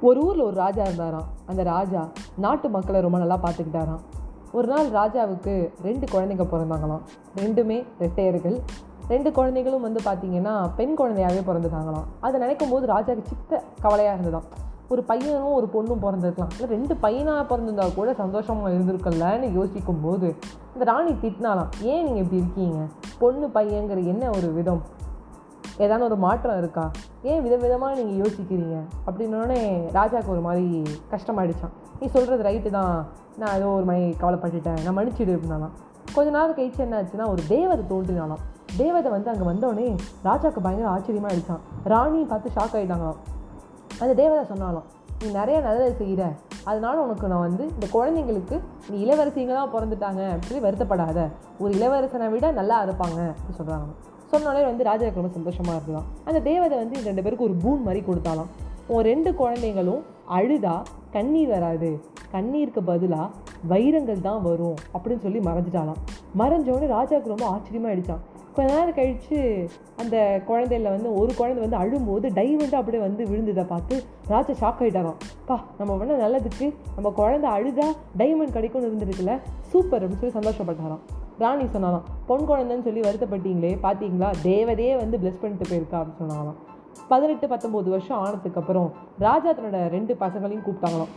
ஒரு ஊரில் ஒரு ராஜா இருந்தாராம். அந்த ராஜா நாட்டு மக்களை ரொம்ப நல்லா பார்த்துக்கிட்டாராம். ஒரு நாள் ராஜாவுக்கு ரெண்டு குழந்தைங்க பிறந்தாங்களாம். ரெண்டுமே ரெட்டையர்கள். ரெண்டு குழந்தைகளும் வந்து பார்த்திங்கன்னா பெண் குழந்தையாகவே பிறந்துட்டாங்களாம். அதை நினைக்கும் போது ராஜாவுக்கு சித்த கவலையாக இருந்ததாம். ஒரு பையனும் ஒரு பொண்ணும் பிறந்திருக்கலாம். இல்லை ரெண்டு பையனாக பிறந்திருந்தா கூட சந்தோஷமாக இருந்திருக்கலன்னு யோசிக்கும் போது இந்த ராணி திட்டினாலாம் ஏன் நீங்கள் இப்படி இருக்கீங்க? பொண்ணு பையங்கிற என்ன ஒரு விதம்? ஏதான ஒரு மாற்றம் இருக்கா? ஏன் விதவிதமாக நீங்கள் யோசிக்கிறீங்க? அப்படின்னோடனே ராஜாவுக்கு ஒரு மாதிரி கஷ்டமாயிடுச்சான் நீ சொல்கிறது ரைட்டு தான். நான் ஏதோ ஒரு மாதிரி கவலைப்பட்டுட்டேன். நான் மன்னிச்சிடு அப்படின்னாலாம். கொஞ்ச நாள் கழிச்சு என்ன ஆச்சுன்னா ஒரு தேவதை தோன்றினாலாம். தேவதை வந்து அங்கே வந்தோடனே ராஜாவுக்கு பயங்கர ஆச்சரியமாக ஆயிடுச்சான் ராணியை பார்த்து ஷாக் ஆகிட்டாங்களாம் அந்த தேவதை சொன்னாலும் நீ நிறைய நல்லது செய்கிற அதனால உனக்கு நான் வந்து இந்த குழந்தைங்களுக்கு நீ இளவரசிங்களாக பிறந்துட்டாங்க. அப்படின்னு வருத்தப்படாத. ஒரு இளவரசனை விட நல்லா இருப்பாங்க. அப்படின்னு சொல்கிறாங்க சொன்னோடனே வந்து ராஜாவுக்கு ரொம்ப சந்தோஷமாக இருக்கலாம். அந்த தேவதை வந்து ரெண்டு பேருக்கு ஒரு பூன் மாதிரி கொடுத்தாலாம். உன் ரெண்டு குழந்தைங்களும் அழுதா கண்ணீர் வராது. கண்ணீருக்கு பதிலாக வைரங்கள் தான் வரும் அப்படின்னு சொல்லி மறைஞ்சிட்டாலாம். மறைஞ்சோடனே ராஜாவுக்கு ரொம்ப ஆச்சரியமாக ஆயிடுச்சான் கொஞ்ச நேரம் கழித்து அந்த குழந்தையில வந்து ஒரு குழந்தை வந்து அழும்போது டைமண்டாக அப்படியே வந்து விழுந்ததை பார்த்து ராஜா ஷாக் ஆகிட்டாராம் பா நம்ம பண்ண நல்லதுக்கு நம்ம குழந்தை அழுதா டைமண்ட் கிடைக்கும்னு இருந்திருக்குல்ல சூப்பர் அப்படின்னு சொல்லி சந்தோஷப்பட்டாராம். ராணி சொன்னாலாம். பொன் குழந்தைன்னு சொல்லி வருத்தப்பட்டீங்களே பார்த்தீங்களா தேவதையே வந்து பிளஸ் பண்ணிட்டு போயிருக்கா அப்படின்னு சொன்னாலாம். பதினெட்டு பத்தொம்போது வருஷம் ஆனதுக்கப்புறம் ராஜா தன்னோட ரெண்டு பசங்களையும் கூப்பிட்டாங்களாம்.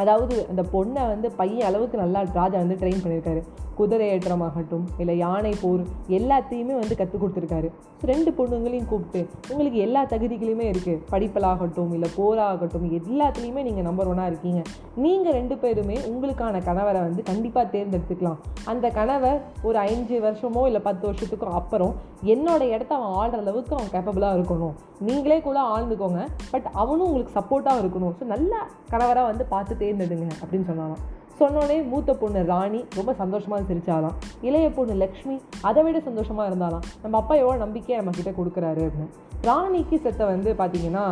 அதாவது அந்த பொண்ணை வந்து பையன் அளவுக்கு நல்லா ராஜா வந்து ட்ரெயின் பண்ணியிருக்காரு. குதிரை ஏற்றமாகட்டும் இல்லை யானை போர் எல்லாத்தையுமே வந்து கற்றுக் கொடுத்துருக்காரு. ஸோ ரெண்டு பொண்ணுங்களையும் கூப்பிட்டு உங்களுக்கு எல்லா தகுதிகளையுமே இருக்குது படிப்பலாகட்டும் இல்லை போராகட்டும் எல்லாத்துலேயுமே நீங்கள் நம்பர் ஒன்னாக இருக்கீங்க. நீங்கள் ரெண்டு பேருமே உங்களுக்கான கணவரை வந்து கண்டிப்பாக தேர்ந்தெடுத்துக்கலாம். அந்த கணவர் ஒரு அஞ்சு வருஷமோ இல்லை பத்து வருஷத்துக்கும் அப்புறம் என்னோட இடத்த அவன் ஆடுற அளவுக்கு அவன் கேப்பபிளாக இருக்கணும். நீங்களே கூட ஆழ்ந்துக்கோங்க பட் அவனும் உங்களுக்கு சப்போர்ட்டாக இருக்கணும். ஸோ நல்ல கணவராக வந்து பார்த்து தேர்ந்தெடுங்க அப்படின்னு சொன்னாலாம். சொன்னோடனே மூத்த பொண்ணு ராணி ரொம்ப சந்தோஷமாக சிரிச்சாலாம். இளைய பொண்ணு லக்ஷ்மி அதை விட சந்தோஷமாக இருந்தாலாம். நம்ம அப்பா எவ்வளோ நம்பிக்கையை நம்ம கிட்டே கொடுக்குறாரு அப்படின்னு. ராணிக்கு செத்த வந்து பார்த்தீங்கன்னா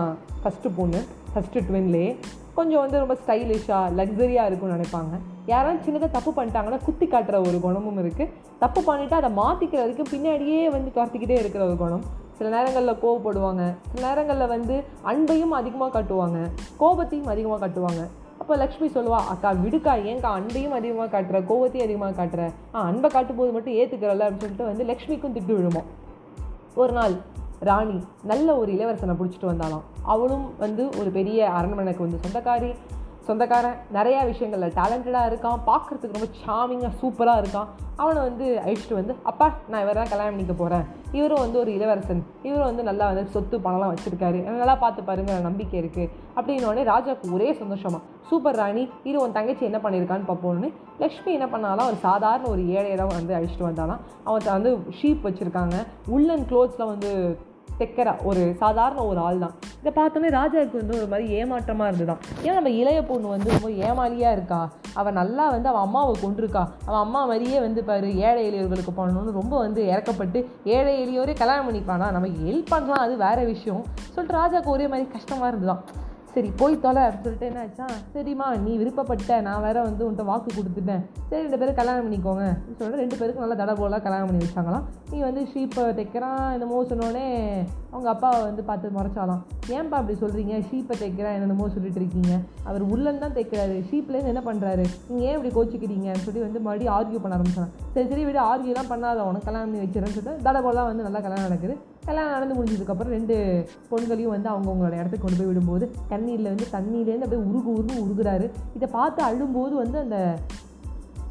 ஃபஸ்ட்டு பொண்ணு ஃபஸ்ட்டு ட்வின்லேயே கொஞ்சம் வந்து ரொம்ப ஸ்டைலிஷாக லக்ஸரியாக இருக்கும்னு நினைப்பாங்க. யாராவது சின்னதாக தப்பு பண்ணிட்டாங்கன்னா குத்தி காட்டுற ஒரு குணமும் இருக்குது தப்பு பண்ணிவிட்டு அதை மாற்றிக்கிற வரைக்கும் பின்னாடியே வந்து துரத்திக்கிட்டே இருக்கிற ஒரு குணம். சில நேரங்களில் கோவப்படுவாங்க. சில நேரங்களில் வந்து அன்பையும் அதிகமாக காட்டுவாங்க. கோபத்தையும் அதிகமாக காட்டுவாங்க. அப்போ லக்ஷ்மி சொல்லுவா அக்கா விடுக்கா ஏன்க்கா அன்பையும் அதிகமாக காட்டுற கோவத்தையும் அதிகமாக காட்டுற. ஆ அன்பை காட்டும்போது மட்டும் ஏற்றுக்கிறல்ல அப்படின்னு சொல்லிட்டு வந்து லக்ஷ்மிக்கும் திட்டு விழுமோ. ஒரு நாள் ராணி நல்ல ஒரு இளவரசனை பிடிச்சிட்டு வந்தாலாம் அவளும் வந்து ஒரு பெரிய அரண்மனைக்கு வந்து சொந்தக்காரி சொந்தக்காரன் நிறையா விஷயங்களில் டேலண்டடாக இருக்கான் பார்க்குறதுக்கு ரொம்ப சாமிங்காக சூப்பராக இருக்கான். அவனை வந்து அழிச்சிட்டு வந்து அப்பா நான் இவரை தான் கல்யாணம் பண்ணிக்க போகிறேன் இவரும் வந்து ஒரு இளவரசன். இவரும் வந்து நல்லா வந்து சொத்து பணம்லாம் வச்சுருக்காரு. நல்லா பார்த்து பாருங்க நம்பிக்கை இருக்குது அப்படின்னோடனே ராஜாவுக்கு ஒரே சந்தோஷமா சூப்பர் ராணி இரு உன் தங்கச்சி என்ன பண்ணியிருக்கான்னு பார்ப்போம்னு. லக்ஷ்மி என்ன பண்ணாலும் ஒரு சாதாரண ஒரு ஏழையை தான் வந்து அழிச்சிட்டு வந்தாலாம். அவன் வந்து ஷீப் வச்சுருக்காங்க. உள்ளன் க்ளோத்ஸில் வந்து தைக்கிற ஒரு சாதாரண ஒரு ஆள் தான். இதை பார்த்தோன்னே ராஜாவுக்கு வந்து ஒரு மாதிரி ஏமாற்றமாக இருந்துதான். ஏன்னா நம்ம இளைய பொண்ணு வந்து ரொம்ப ஏமாளியாக இருக்கா? அவள் நல்லா வந்து அவள் அம்மாவை கொண்டிருக்கா அவள் அம்மா மாதிரியே வந்து பாரு ஏழை எளியவர்களுக்கு பண்ணணும்னு ரொம்ப வந்து இறக்கப்பட்டு ஏழை எளியோரே கல்யாணம் பண்ணிப்பானா? நம்ம ஹெல்ப் பண்ணலாம் அது வேறு விஷயம். சொல்லிட்டு ராஜாவுக்கு ஒரே மாதிரி கஷ்டமாக இருந்துதான். சரி போய் தொலை அப்படின்னு சொல்லிட்டு என்ன ஆச்சா சரிம்மா நீ விருப்பப்பட்ட நான் வேற வந்து உன்ட்ட வாக்கு கொடுத்துட்டேன். சரி ரெண்டு பேரும் கல்யாணம் பண்ணிக்கோங்க. சொல்லிட்டு ரெண்டு பேருக்கும் நல்லா தடை போலாம் கல்யாணம் பண்ணி வச்சாங்களாம். நீ வந்து ஷீப்பை தைக்கிறான் என்னமோ சொன்னோடனே அவங்க அப்பாவை வந்து பார்த்து முறைச்சாலாம் ஏன்பா அப்படி சொல்கிறீங்க ஷீப்பை தைக்கிறேன் என்னென்னமோ சொல்லிட்டு இருக்கீங்க. அவர் உள்ளன் தான் தைக்கிறாரு. ஷீப்லேருந்து என்ன பண்ணுறாரு நீங்கள் ஏன் இப்படி கோச்சிக்கிறீங்கன்னு சொல்லி வந்து மறுபடியும் ஆர்கியூ பண்ண ஆரம்பிச்சாங்க சரி சரி விட ஆர்கியூலாம் பண்ணாத உனக்கு கல்யாணம் பண்ணி வச்சிடறேன்னு சொல்லிட்டு தடை போலாம் வந்து நல்லா கல்யாணம் நடக்குது. கல்யாணம் நடந்து முடிஞ்சதுக்கப்புறம் ரெண்டு பொண்களையும் வந்து அவங்கவுங்களோட இடத்துக்கு கொண்டு போய் விடும்போது தண்ணீரில் வந்து தண்ணியிலேருந்து அப்படியே உருகு உருகு உருகுறாரு. இதை பார்த்து அழும்போது வந்து அந்த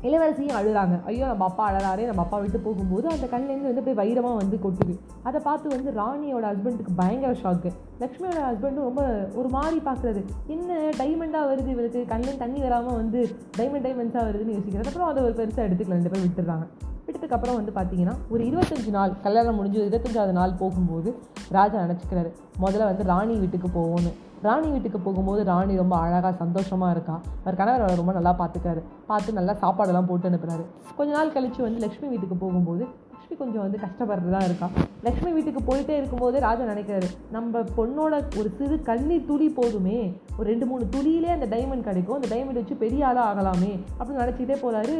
இளவரசியும் அழுகிறாங்க ஐயோ நம்ம அப்பா அழறாரே நம்ம அப்பா விட்டு போகும்போது அந்த கண்ணிலேருந்து வந்து அப்படியே வைரமாக வந்து கொட்டுது. அதை பார்த்து வந்து ராணியோட ஹஸ்பண்டுக்கு பயங்கர ஷாக்கு லக்ஷ்மியோட ஹஸ்பண்டும் ரொம்ப ஒரு மாதிரி பார்க்குறது. என்ன டைமண்டாக வருது இவருக்கு? கண்ணில் தண்ணி வராமல் வந்து டைமண்ட் டைமண்ட்ஸாக வருதுன்னு யோசிக்கிறது அப்புறம் அதை ஒரு பெருசாக எடுத்துக்கலாம் ரெண்டு பேரும் விட்டுறாங்க விட்டதுக்கப்புறம் வந்து பார்த்தீங்கன்னா ஒரு இருபத்தஞ்சு நாள் கல்யாணம் முடிஞ்சு இருபத்தஞ்சாவது நாள் போகும்போது ராஜா நினச்சிக்கிறாரு முதல்ல வந்து ராணி வீட்டுக்கு போவோன்னு ராணி வீட்டுக்கு போகும்போது ராணி ரொம்ப அழகாக சந்தோஷமாக இருக்கா? அவர் கணவர் ரொம்ப நல்லா பார்த்துக்காரு பார்த்து நல்லா சாப்பாடெல்லாம் போட்டு அனுப்புகிறாரு கொஞ்ச நாள் கழித்து வந்து லக்ஷ்மி வீட்டுக்கு போகும்போது லக்ஷ்மி கொஞ்சம் வந்து கஷ்டப்படுறதா இருக்கா? லக்ஷ்மி வீட்டுக்கு போயிட்டே இருக்கும்போது ராஜா நினைக்கிறாரு நம்ம பொண்ணோட ஒரு சிறு கண்ணீர் துளி போதுமே ஒரு ரெண்டு மூணு துளியிலே அந்த டைமண்ட் கிடைக்கும் அந்த டைமண்ட் வச்சு பெரிய ஆளாக ஆகலாமே அப்படின்னு நினச்சிக்கிட்டே போகிறாரு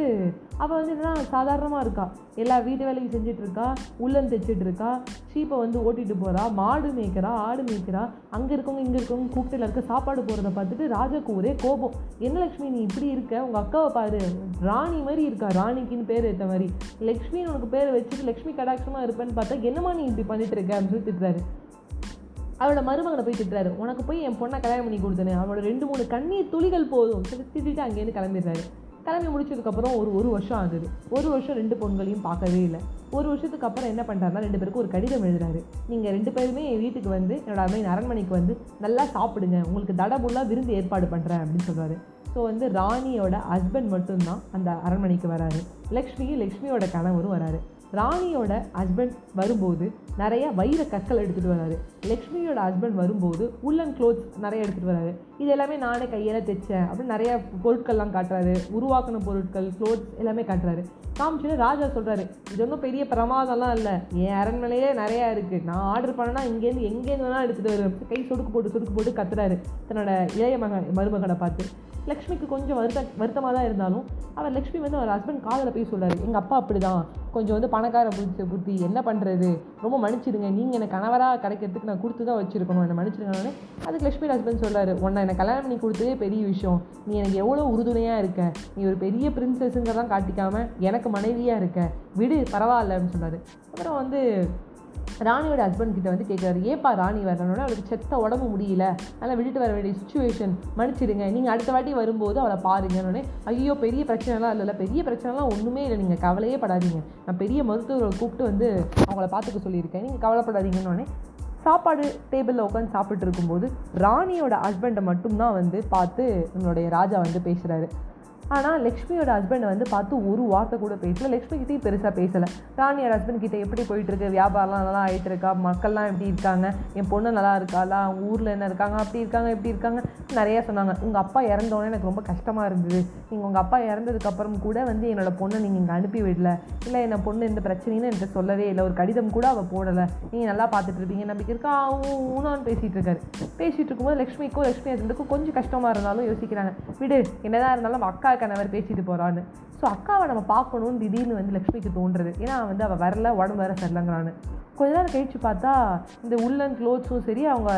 அவள் வந்து என்னன்னா சாதாரணமாக இருக்கா. எல்லா வீட்டு வேலையும் செஞ்சுட்டு இருக்கா உள்ளன் தைச்சிட்டு இருக்கா ஷீப்பை வந்து ஓட்டிகிட்டு போகிறா மாடு மேய்க்கிறா ஆடு மேய்க்கிறா அங்கே இருக்கவங்க இங்கே இருக்கவங்க கூப்பிட்டுல இருக்க சாப்பாடு போகிறத பார்த்துட்டு ராஜாக்கு ஒரே கோபம். என்ன லக்ஷ்மி நீ இப்படி இருக்க? உங்கள் அக்காவை பாரு. ராணி மாதிரி இருக்கா? ராணிக்குன்னு பேர் ஏற்ற மாதிரி. லக்ஷ்மின்னு உனக்கு பேர் வச்சுட்டு லக்ஷ்மி கடாட்சமாக இருப்பேன்னு பார்த்தா என்னம்மா நீ இப்படி பண்ணிட்டு இருக்க? அப்படின்னு சொல்லி திட்டுறாரு. அவளோட மருமகனை போய் திட்டுறாரு. உனக்கு போய் என் பொண்ணை கல்யாணம் பண்ணி கொடுத்தேன். அவனோட ரெண்டு மூணு கண்ணீர் துளிகள் போதும். சொல்லி திட்டிட்டு அங்கேருந்து கிளம்பிடுறாரு. கிளம்பி முடிச்சதுக்கப்புறம் ஒரு ஒரு வருஷம் ஆகுது. ஒரு வருஷம் ரெண்டு பொண்களையும் பார்க்கவே இல்லை. ஒரு வருஷத்துக்கு அப்புறம் என்ன பண்ணுறாருன்னா ரெண்டு பேருக்கும் ஒரு கடிதம் எழுதுறாரு. நீங்கள் ரெண்டு பேருமே என் வீட்டுக்கு வந்து என்னோட அம்மை அரண்மனைக்கு வந்து நல்லா சாப்பிடுங்க. உங்களுக்கு தடபுல்லாக விருந்து ஏற்பாடு பண்ணுறேன் அப்படின்னு சொல்கிறாரு ஸோ வந்து ராணியோட ஹஸ்பண்ட் மட்டும்தான் அந்த அரண்மனைக்கு வராரு. லக்ஷ்மியும் லக்ஷ்மியோட கணவரும் வராரு. ராணியோட ஹஸ்பண்ட் வரும்போது நிறைய வைர கற்கள் எடுத்துகிட்டு வராரு. லக்ஷ்மியோட ஹஸ்பண்ட் வரும்போது உள்ளன் க்ளோத்ஸ் நிறைய எடுத்துகிட்டு வராரு. இது எல்லாமே நானே கையில் தைச்சேன் அப்படின்னு நிறைய பொருட்கள்லாம் காட்டுறாரு. உருவாக்கின பொருட்கள் க்ளோத்ஸ் எல்லாமே காட்டுறாரு. காமிச்சுட்டு ராஜா சொல்கிறாரு இது ஒன்றும் பெரிய பிரமாதம்லாம் இல்லை. என் அரண்மனையே நிறையா இருக்குது நான் ஆர்டர் பண்ணேன்னா இங்கேருந்து எங்கேருந்து வேணால் எடுத்துகிட்டு வருவேன் கை சொடுக்கு போட்டு சொடுக்கு போட்டு கத்துறாரு தன்னோட இளைய மகன் மருமகனை பார்த்து. லக்ஷ்மிக்கு கொஞ்சம் வருத்த வருத்தமாக தான் இருந்தாலும் அவர் லக்ஷ்மி வந்து அவர் ஹஸ்பண்ட் காதில் போய் சொல்கிறாரு எங்கள் அப்பா அப்படி தான் கொஞ்சம் வந்து பணக்கார புத்தி புத்தி என்ன பண்ணுறது ரொம்ப மன்னிச்சிடுங்க. நீங்கள் எனக்கு கணவராக கிடைக்கிறதுக்கு நான் கொடுத்து தான் வச்சுருக்கணும். என்னை மன்னிச்சிடுங்கன்னு அதுக்கு லட்சுமி ஹஸ்பண்ட் சொல்கிறார் உன்னை என்னை கல்யாணம் பண்ணி கொடுத்ததே பெரிய விஷயம். நீ எனக்கு எவ்வளோ உறுதுணையாக இருக்க? நீ ஒரு பெரிய பிரின்சஸுங்கிறதான் காட்டிக்காமல் எனக்கு மனைவியாக இருக்க. விடு பரவாயில்ல அப்படின்னு சொன்னார் அப்புறம் வந்து ராணியோட ஹஸ்பண்ட் கிட்ட வந்து கேட்குறாரு ஏப்பா ராணி வரணும்னா அவளுக்கு செத்த உடம்பு முடியல. அதெல்லாம் விட்டுட்டு வர வேண்டிய சுச்சுவேஷன் மன்னிச்சிடுங்க. நீங்கள் அடுத்த வாட்டி வரும்போது அவளை பாருங்கன்னு ஐயோ பெரிய பிரச்சனைலாம் இல்லைல்ல. பெரிய பிரச்சனைலாம் ஒன்றுமே இல்லை. நீங்கள் கவலையே படாதீங்க. நான் பெரிய மருத்துவரை கூப்பிட்டு வந்து அவங்கள பார்த்துக்க சொல்லியிருக்கேன். நீங்கள் கவலைப்படாதீங்கன்னு சாப்பாடு டேபிளில் உட்காந்து சாப்பிட்டு இருக்கும்போது ராணியோட ஹஸ்பண்டை மட்டும்தான் வந்து பார்த்து நம்மளுடைய ராஜா வந்து பேசுகிறாரு ஆனால் லக்ஷ்மியோட ஹஸ்பண்டை வந்து பார்த்து ஒரு வார்த்தை கூட பேசலை. லக்ஷ்மி கிட்டேயும் பெருசாக பேசலை. ராணியோட ஹஸ்பண்ட் கிட்டே எப்படி போயிட்டுருக்கு வியாபாரம்லாம் நல்லா ஆகிட்டு இருக்கா? மக்கள்லாம் எப்படி இருக்காங்க? என் பொண்ணு நல்லா இருக்காளா? அவங்க ஊரில் என்ன இருக்காங்க? அப்படி இருக்காங்க இப்படி இருக்காங்க நிறைய சொன்னாங்க. உங்கள் அப்பா இறந்தோடனே எனக்கு ரொம்ப கஷ்டமாக இருந்தது. நீங்கள் உங்கள் அப்பா இறந்ததுக்கப்புறம் கூட வந்து என்னோட பொண்ணை நீங்கள் இங்கே அனுப்பி விடல. இல்லை என்னை பொண்ணு எந்த பிரச்சனைன்னு என்கிட்ட சொல்லவே இல்லை. ஒரு கடிதம் கூட அவள் போடலை. நீங்கள் நல்லா பார்த்துட்டு இருப்பீங்க. நம்பிக்கை இருக்கா. ஊனான்னு பேசிகிட்டு இருக்காரு. பேசிகிட்டு இருக்கும்போது லக்ஷ்மிக்கும் லக்ஷ்மி ஹஸ்பண்டுக்கும் கொஞ்சம் கஷ்டமாக இருந்தாலும் யோசிக்கிறாங்க. விடு என்னதான் இருந்தாலும் அக்கா அக்கா கணவர் பேசிட்டு போகிறான்னு ஸோ அக்காவை நம்ம பார்க்கணும்னு திடீர்னு வந்து லக்ஷ்மிக்கு தோன்றுறது ஏன்னா வந்து அவள் வரல உடம்பு வேற சரியில்லைங்கிறான்னு. கொஞ்ச நேரம் கழிச்சு பார்த்தா இந்த உள்ளன் க்ளோத்ஸும் சரி அவங்க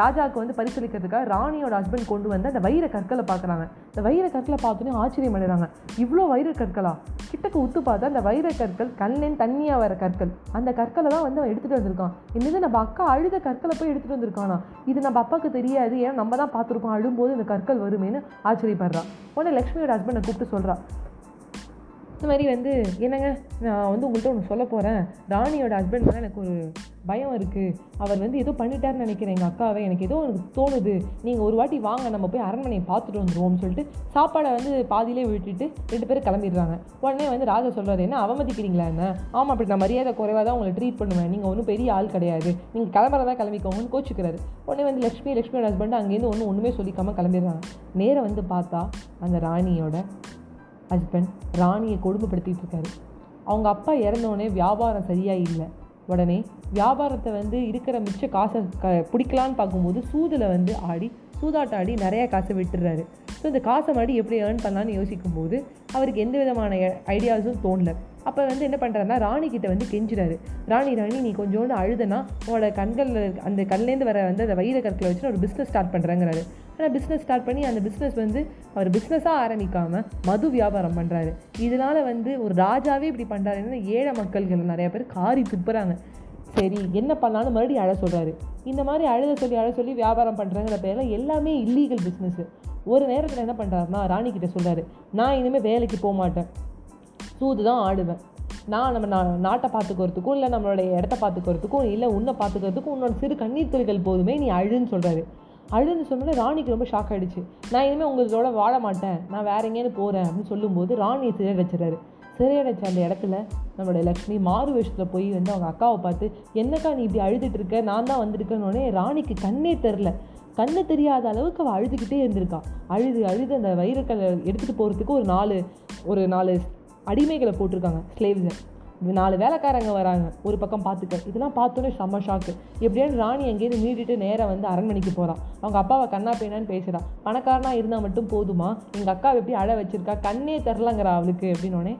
ராஜாவுக்கு வந்து பரிசளிக்கிறதுக்காக ராணியோட ஹஸ்பண்ட் கொண்டு வந்து அந்த வைர கற்களை பார்க்குறாங்க. இந்த வைர கற்களை பார்த்தோன்னே ஆச்சரியம் அடைகிறாங்க இவ்வளோ வைர கற்களா? கிட்டக்கு உத்து பார்த்தா அந்த வைர கற்கள் கண்ணின் தண்ணியாக வர கற்கள் அந்த கற்களை தான் வந்து அவன் எடுத்துகிட்டு வந்திருக்கான். என்னது நம்ம அக்கா அழுத கற்களை போய் எடுத்துகிட்டு வந்திருக்கானா? இது நம்ம அப்பாவுக்கு தெரியாது. ஏன்னா நம்ம தான் பார்த்துருக்கோம். அழும்போது இந்த கற்கள் வருமேன்னு ஆச்சரியப்படுறான் உடனே லக்ஷ்மியோட ஹஸ்பண்டை கூப்பிட்டு சொல்கிறான் இந்த மாதிரி வந்து என்னங்க நான் வந்து உங்கள்கிட்ட ஒன்று சொல்ல போகிறேன் ராணியோட ஹஸ்பண்ட் மேலே எனக்கு ஒரு பயம் இருக்குது அவர் வந்து ஏதோ பண்ணிட்டாருன்னு நினைக்கிறேன் எங்கள் அக்காவை. எனக்கு ஏதோ எனக்கு தோணுது. நீங்கள் ஒரு வாட்டி வாங்க நம்ம போய் அரண்மனையை பார்த்துட்டு வந்துடுவோம்னு சொல்லிட்டு சாப்பாடை வந்து பாதியிலே விட்டுட்டு ரெண்டு பேரும் கிளம்பிடுறாங்க. உடனே வந்து ராஜா சொல்கிறாரு என்ன அவமதிக்கிறீங்களா என்ன? ஆமாம் அப்படி நான் மரியாதை குறைவாக தான் உங்களை ட்ரீட் பண்ணுவேன். நீங்கள் ஒன்றும் பெரிய ஆள் கிடையாது. நீங்கள் கிளம்புறதா கிளம்பிக்கோங்கன்னு கோச்சிக்கிறாரு. உடனே வந்து லக்ஷ்மி லக்ஷ்மியோட ஹஸ்பண்ட் அங்கேருந்து ஒன்றும் ஒன்றுமே சொல்லிக்காமல் கிளம்பிடுறாங்க. நேரம் வந்து பார்த்தா அந்த ராணியோட ஹஸ்பண்ட் ராணியை கொடுமைப்படுத்திகிட்டு இருக்காரு. அவங்க அப்பா இறந்தோடனே வியாபாரம் சரியாக இல்லை. உடனே வியாபாரத்தை வந்து இருக்கிற மிச்ச காசை க பிடிக்கலான்னு பார்க்கும்போது சூதில் வந்து ஆடி சூதாட்டம் ஆடி நிறையா காசை விட்டுறாரு ஸோ இந்த காசை மறுபடியும் எப்படி ஏர்ன் பண்ணலான்னு யோசிக்கும்போது அவருக்கு எந்த விதமான ஐடியாஸும் தோணல. அப்போ வந்து என்ன பண்ணுறாருன்னா ராணி கிட்டே வந்து கெஞ்சுறாரு. ராணி ராணி நீ கொஞ்சோண்டு அழுதுனா உன்னோட கண்களில் அந்த கண்லேருந்து வர வந்து அந்த வைர கற்களை வச்சு ஒரு பிஸ்னஸ் ஸ்டார்ட் பண்ணுறேங்கிறாரு ஆனால் பிஸ்னஸ் ஸ்டார்ட் பண்ணி அந்த பிஸ்னஸ் வந்து அவர் பிஸ்னஸாக ஆரம்பிக்காமல் மது வியாபாரம் பண்ணுறாரு இதனால் வந்து ஒரு ராஜாவே இப்படி பண்ணுறாருன்னு ஏழை மக்கள்கள் நிறையா பேர் காரி துப்புறாங்க. சரி என்ன பண்ணாலும் மறுபடியும் அழ சொல்கிறாரு இந்த மாதிரி அழுத சொல்லி அழ சொல்லி வியாபாரம் பண்ணுறாங்கிற பேரில் எல்லாமே இல்லீகல் பிஸ்னஸ்ஸு ஒரு நேரத்தில் என்ன பண்ணுறாருன்னா ராணிக்கிட்ட சொல்கிறாரு நான் இனிமேல் வேலைக்கு போக மாட்டேன். சூது தான் ஆடுவேன். நான் நம்ம நா நாட்டை பார்த்துக்கிறதுக்கும் இல்லை நம்மளுடைய இடத்த பார்த்துக்கிறதுக்கும் இல்லை உன்னை பார்த்துக்கிறதுக்கும் உன்னோட சிறு கண்ணீர் துளிகள் போதுமே நீ அழுன்னு சொல்கிறாரு அழுதுன்னு சொன்னோன்னே ராணிக்கு ரொம்ப ஷாக் ஆகிடுச்சு நான் இனிமேல் உங்களோட வாழ மாட்டேன். நான் வேற எங்கேன்னு போகிறேன் அப்படின்னு சொல்லும்போது ராணியை சிறையடைச்சிடறாரு சிறையடைச்ச அந்த இடத்துல நம்மளுடைய லக்ஷ்மி மாறு வேஷத்தில் போய் வந்து அவங்க அக்காவை பார்த்து என்னக்கா நீ இப்படி அழுதுட்டு இருக்க? நான் தான் வந்திருக்கேன்னொடனே ராணிக்கு கண்ணே தெரில கண்ணு தெரியாத அளவுக்கு அவள் அழுதுகிட்டே இருந்திருக்கான் அழுது அழுது அந்த வயிறுக்களை எடுத்துகிட்டு போகிறதுக்கு ஒரு நாலு ஒரு நாலு அடிமைகளை போட்டிருக்காங்க ஸ்லேவ்ஸை நாலு வேலைக்காரங்க வராங்க. ஒரு பக்கம் பார்த்துக்க. இதெல்லாம் பார்த்தோன்னே செம்ம ஷாக்கு எப்படியான்னு ராணி எங்கேயிருந்து மீறிட்டு நேராக வந்து அரண்மனைக்கு போகிறான் அவங்க அப்பாவை கண்ணா பேனான்னு பேசுகிறா பணக்காரனா இருந்தால் மட்டும் போதுமா? எங்கள் அக்காவை எப்படி அழ வச்சிருக்கா? கண்ணே தரலங்கிறா அவளுக்கு அப்படின்னோடனே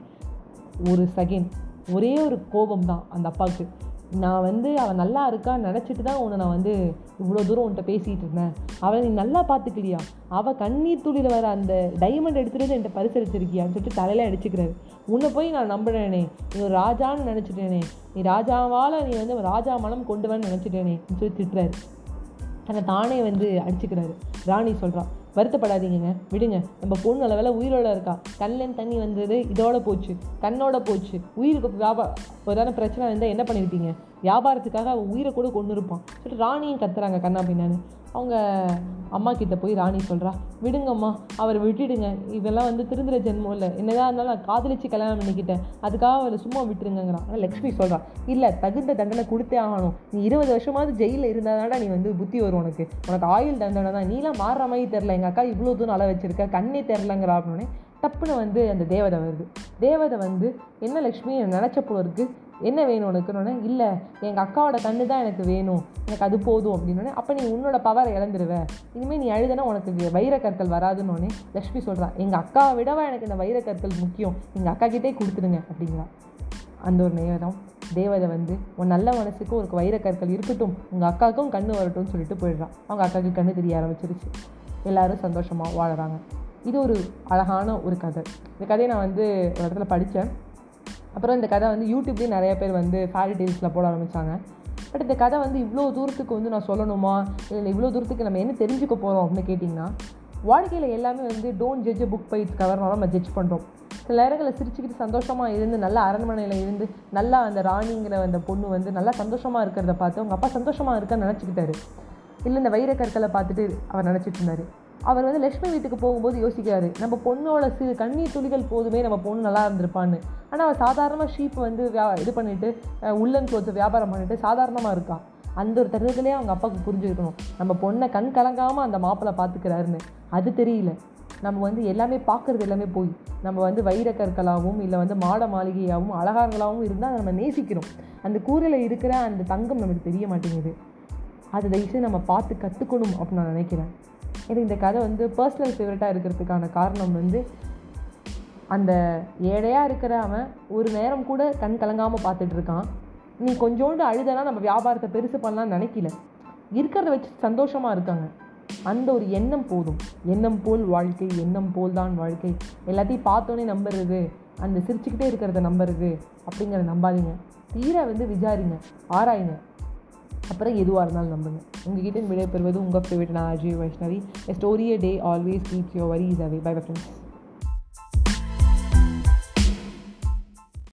ஒரு செகண்ட் ஒரே ஒரு கோபம் தான் அந்த அப்பாவுக்கு. நான் வந்து அவன் நல்லா இருக்கான்னு நினச்சிட்டு தான் உன்னை நான் வந்து இவ்வளோ தூரம் உன்ட்ட பேசிகிட்டு இருந்தேன். அவளை நீ நல்லா பார்த்துக்கலையா அவள் கண்ணீர் துளியில் வர அந்த டைமண்ட் எடுத்துகிட்டு வந்து என்கிட்ட பரிசளிச்சிருக்கியான்னு சொல்லிட்டு தலையில அடிச்சுக்கிறாரு. உன்னை போய் நான் நம்புகிறேனே நீ ஒரு ராஜான்னு நினச்சிட்டேனே. நீ ராஜாவால் நீ வந்து ராஜா மனம் கொண்டு வந்து நினச்சிட்டேனே சொல்லி திட்டுறாரு. தன்னை தானே வந்து அடிச்சுக்கிறாரு. ராணி சொல்கிறான் வருத்தப்படாதீங்கங்க விடுங்க. நம்ம பொண்ணு அளவில் உயிரோட இருக்கா. கண்ணில் தண்ணி வந்தது இதோட போச்சு. கண்ணோட போச்சு. உயிருக்கு வியாபாரம் ஏதாவது பிரச்சனை இருந்தால் என்ன பண்ணியிருப்பீங்க வியாபாரத்துக்காக அவன் உயிரை கூட கொண்டு இருப்பான் சொல்லிட்டு ராணியும் கத்துறாங்க கண்ணா பின்னான்னு. அவங்க அம்மா கிட்ட போய் ராணி சொல்கிறா விடுங்கம்மா அவரை விட்டுடுங்க. இதெல்லாம் வந்து திருந்துற ஜென்மம் இல்லை. என்னதான் இருந்தாலும் நான் காதலிச்சு கல்யாணம் பண்ணிக்கிட்டேன். அதுக்காக அவரை சும்மா விட்டுருங்கிறான் ஆனால் லக்ஷ்மி சொல்கிறா இல்லை தகுந்த தண்டனை கொடுத்தே ஆகணும். நீ இருபது வருஷமாவது ஜெயிலில் இருந்தாதாடா நீ வந்து புத்தி வரும் உனக்கு. உனக்கு ஆயுள் தண்டனை தான். நீலாம் மாறுற மாதிரி தெரில எங்கள் அக்கா இவ்வளோ தூரம் அள வச்சிருக்க. கண்ணே தெரிலங்கிறா அப்படின்னே டப்புன்னு வந்து அந்த தேவதை வருது. தேவதை வந்து என்ன லக்ஷ்மி நினச்ச போல இருக்குது என்ன வேணும் உனக்குன்னு? இல்லை எங்கள் அக்காவோட கண்ணு தான் எனக்கு வேணும். எனக்கு அது போதும் அப்படின்னோடனே அப்போ நீ உன்னோட பவரை இழந்துருவ. இனிமேல் நீ அழுதுனா உனக்கு வைரக்கற்கள் வராதுன்னொடனே லக்ஷ்மி சொல்கிறான் எங்கள் அக்காவை விடவா எனக்கு இந்த வைரக்கற்கள் முக்கியம். எங்கள் அக்கா கிட்டே கொடுத்துருங்க அப்படிங்கிறா. அந்த ஒரு நேரம் தேவதை வந்து உன் நல்ல மனசுக்கு ஒரு வைரக்கற்கள் இருக்கட்டும். உங்கள் அக்காவுக்கும் கண்ணு வரட்டும்னு சொல்லிட்டு போயிடுறான் அவங்க அக்காவுக்கு கண்ணு தெரிய ஆரம்பிச்சிருச்சு. எல்லாரும் சந்தோஷமாக வாழறாங்க. இது ஒரு அழகான ஒரு கதை. இந்த கதையை நான் வந்து ஒரு இடத்துல படித்தேன் அப்புறம் இந்த கதை வந்து யூடியூப்லேயும் நிறைய பேர் வந்து ஃபேரி டெய்ல்ஸில் போட ஆரம்பித்தாங்க பட் இந்த கதை வந்து இவ்வளோ தூரத்துக்கு வந்து நான் சொல்லணுமா? இல்லை இவ்வளோ தூரத்துக்கு நம்ம என்ன தெரிஞ்சுக்க போகிறோம் அப்படின்னு கேட்டிங்கன்னா வாழ்க்கையில் எல்லாமே வந்து don't judge book by its கவர்னால நம்ம ஜட்ஜ் பண்ணுறோம் சில நேரங்களில் சிரிச்சுக்கிட்டு சந்தோஷமாக இருந்து நல்லா அரண்மனையில் இருந்து நல்லா அந்த ராணிங்கிற அந்த பொண்ணு வந்து நல்லா சந்தோஷமாக இருக்கிறத பார்த்து அவங்க அப்பா சந்தோஷமாக இருக்கான்னு நினச்சிக்கிட்டாரு. இல்லை இந்த வைரக்கற்களை பார்த்துட்டு அவர் நினச்சிட்டு இருந்தார். அவர் வந்து லக்ஷ்மி வீட்டுக்கு போகும்போது யோசிக்கிறாரு நம்ம பொண்ணோட சிறு கண்ணீர் துளிகள் போதுமே நம்ம பொண்ணு நல்லா இருந்திருப்பான்னு. ஆனால் அவள் சாதாரணமாக ஷீப் வந்து வியா இது பண்ணிவிட்டு உள்ளன் க்ளோத்ஸை வியாபாரம் பண்ணிவிட்டு சாதாரணமாக இருக்கா? அந்த ஒரு தருணத்துலேயே அவங்க அப்பாவுக்கு புரிஞ்சுருக்கணும். நம்ம பொண்ணை கண் கலங்காமல் அந்த மாப்பிள்ளை பார்த்துக்கிறாருன்னு அது தெரியல. நம்ம வந்து எல்லாமே பார்க்குறது எல்லாமே போய் நம்ம வந்து வைரக்கற்களாகவும் இல்லை வந்து மாட மாளிகையாகவும் அழகாரங்களாகவும் இருந்தால் அதை நம்ம நேசிக்கிறோம். அந்த கூரையில் இருக்கிற அந்த தங்கம் நமக்கு தெரிய மாட்டேங்குது. அதை தயவுசெய்து நம்ம பார்த்து கற்றுக்கணும் அப்படின்னு நான் நினைக்கிறேன். எனக்கு இந்த கதை வந்து பர்சனல் ஃபேவரட்டாக இருக்கிறதுக்கான காரணம் வந்து அந்த ஏழையாக இருக்கிற அவன் ஒரு நேரம் கூட கண் கலங்காமல் பார்த்துட்ருக்கான் நீ கொஞ்சோண்டு அழுதனா நம்ம வியாபாரத்தை பெருசு பண்ணலாம்னு நினைக்கல. இருக்கிறத வச்சு சந்தோஷமாக இருக்காங்க. அந்த ஒரு எண்ணம் போதும். எண்ணம் போல் வாழ்க்கை எண்ணம் போல் தான் வாழ்க்கை. எல்லாத்தையும் பார்த்தோன்னே நம்புறது அந்த சிரிச்சுக்கிட்டே இருக்கிறத நம்புறது அப்படிங்கிறத நம்பாதீங்க. தீர வந்து விசாரிங்க ஆராயுங்க. அப்புறம் எதுவாக இருந்தாலும் நம்புங்க. உங்ககிட்ட விடைபெறுவது உங்கள் ஃபேவரட் நான் Ajay Vaishnavi. Story day always keeps your worry is away bye bye friends